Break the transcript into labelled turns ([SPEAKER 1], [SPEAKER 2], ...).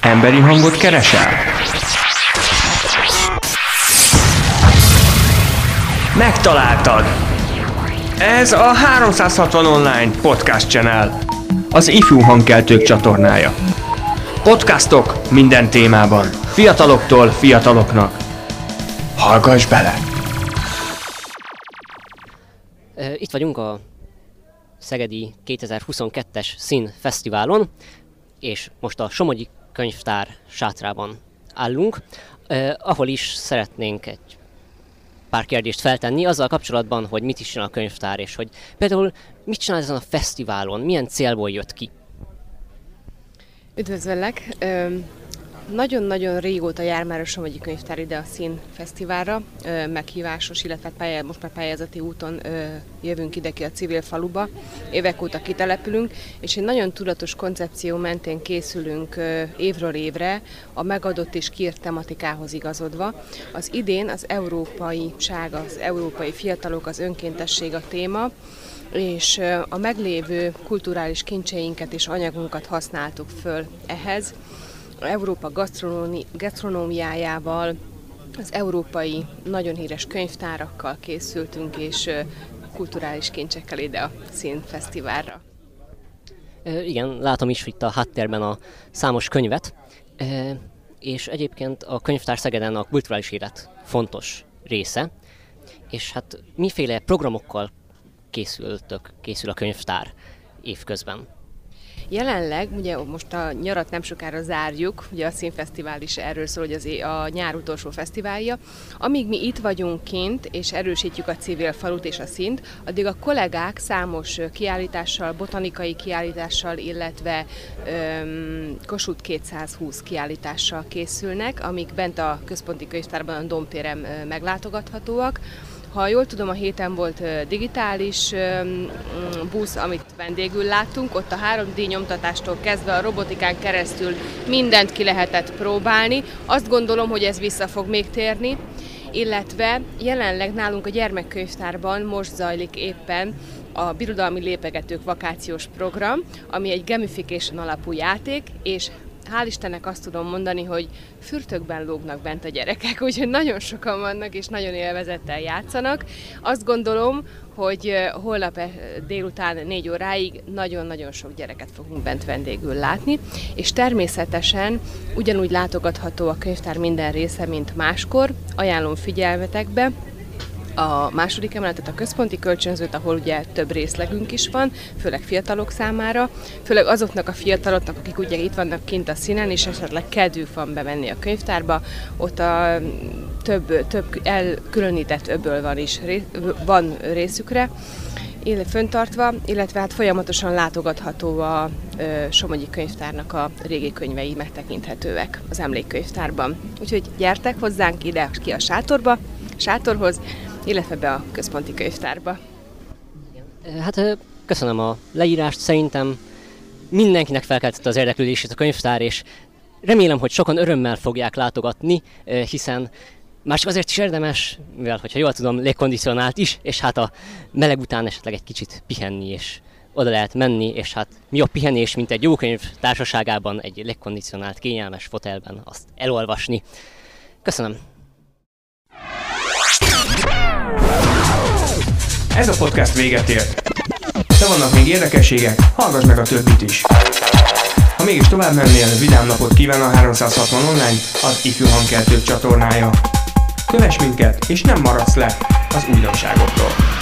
[SPEAKER 1] Emberi hangot keresel? Megtaláltad! Ez a 360 Online Podcast Channel, az ifjú hangkeltők csatornája. Podcastok minden témában, fiataloktól fiataloknak. Hallgass bele!
[SPEAKER 2] Itt vagyunk a Szegedi 2022-es Szín és most a Somogyi Könyvtár sátrában állunk, eh, ahol is szeretnénk egy pár kérdést feltenni azzal kapcsolatban, hogy mit is csinál a könyvtár, és hogy például mit csinál ezen a fesztiválon, milyen célból jött ki.
[SPEAKER 3] Üdvözöllek! Nagyon-nagyon régóta jár már a Somogyi Könyvtár ide a Szín Fesztiválra, meghívásos, illetve pályá, most már pályázati úton jövünk ide ki a civil faluba. Évek óta kitelepülünk, és egy nagyon tudatos koncepció mentén készülünk évről évre a megadott és kiírt tematikához igazodva. Az idén az európai ság, az európai fiatalok, az önkéntesség a téma, és a meglévő kulturális kincseinket és anyagunkat használtuk föl ehhez. Európa gasztronómiájával, az európai nagyon híres könyvtárakkal készültünk, és kulturális kincsekkel ide a színfesztiválra.
[SPEAKER 2] Igen, látom is itt a háttérben a számos könyvet, és egyébként a könyvtár Szegeden a kulturális élet fontos része, és hát miféle programokkal készültök, készül a könyvtár évközben?
[SPEAKER 3] Jelenleg, ugye most a nyarat nem sokára zárjuk, ugye a Színfesztivál is erről szól, hogy az a nyár utolsó fesztiválja. Amíg mi itt vagyunk kint, és erősítjük a civil falut és a szint, addig a kollégák számos kiállítással, botanikai kiállítással, illetve öm, Kossuth 220 kiállítással készülnek, amik bent a központi könyvtárban a Domtéren meglátogathatóak. Ha jól tudom, a héten volt digitális busz, amit vendégül láttunk, ott a 3D nyomtatástól kezdve a robotikán keresztül mindent ki lehetett próbálni. Azt gondolom, hogy ez vissza fog még térni illetve jelenleg nálunk a gyermekkönyvtárban most zajlik éppen a Birodalmi Lépegetők vakációs program, ami egy gamification alapú játék, és hál' Istennek azt tudom mondani, hogy fürtökben lógnak bent a gyerekek, úgyhogy nagyon sokan vannak, és nagyon élvezettel játszanak. Azt gondolom, hogy holnap délután négy óráig nagyon-nagyon sok gyereket fogunk bent vendégül látni, és természetesen ugyanúgy látogatható a könyvtár minden része, mint máskor. Ajánlom figyelmetekbe, a második emeletet, a központi kölcsönzőt, ahol ugye több részlegünk is van, főleg fiatalok számára, főleg azoknak a fiataloknak, akik ugye itt vannak kint a színen, és esetleg kedvük van bemenni a könyvtárba, ott a több, több elkülönített öböl van is, van részükre, illetve föntartva, illetve hát folyamatosan látogatható a ö, Somogyi könyvtárnak a régi könyvei megtekinthetőek az emlékkönyvtárban. Úgyhogy gyertek hozzánk ide ki a sátorba, sátorhoz, illetve be a központi könyvtárba.
[SPEAKER 2] Hát köszönöm a leírást, szerintem mindenkinek felkeltette az érdeklődését a könyvtár, és remélem, hogy sokan örömmel fogják látogatni, hiszen már csak azért is érdemes, mivel, hogyha jól tudom, légkondicionált is, és hát a meleg után esetleg egy kicsit pihenni, és oda lehet menni, és hát mi a pihenés, mint egy jó könyv társaságában, egy légkondicionált, kényelmes fotelben azt elolvasni. Köszönöm!
[SPEAKER 1] Ez a podcast véget ért. De vannak még érdekességek, hallgass meg a többit is. Ha mégis tovább mennél, vidám napot kíván a 360 online, az Ifjú Hangkeltők csatornája. Kövess minket, és nem maradsz le az újdonságokról.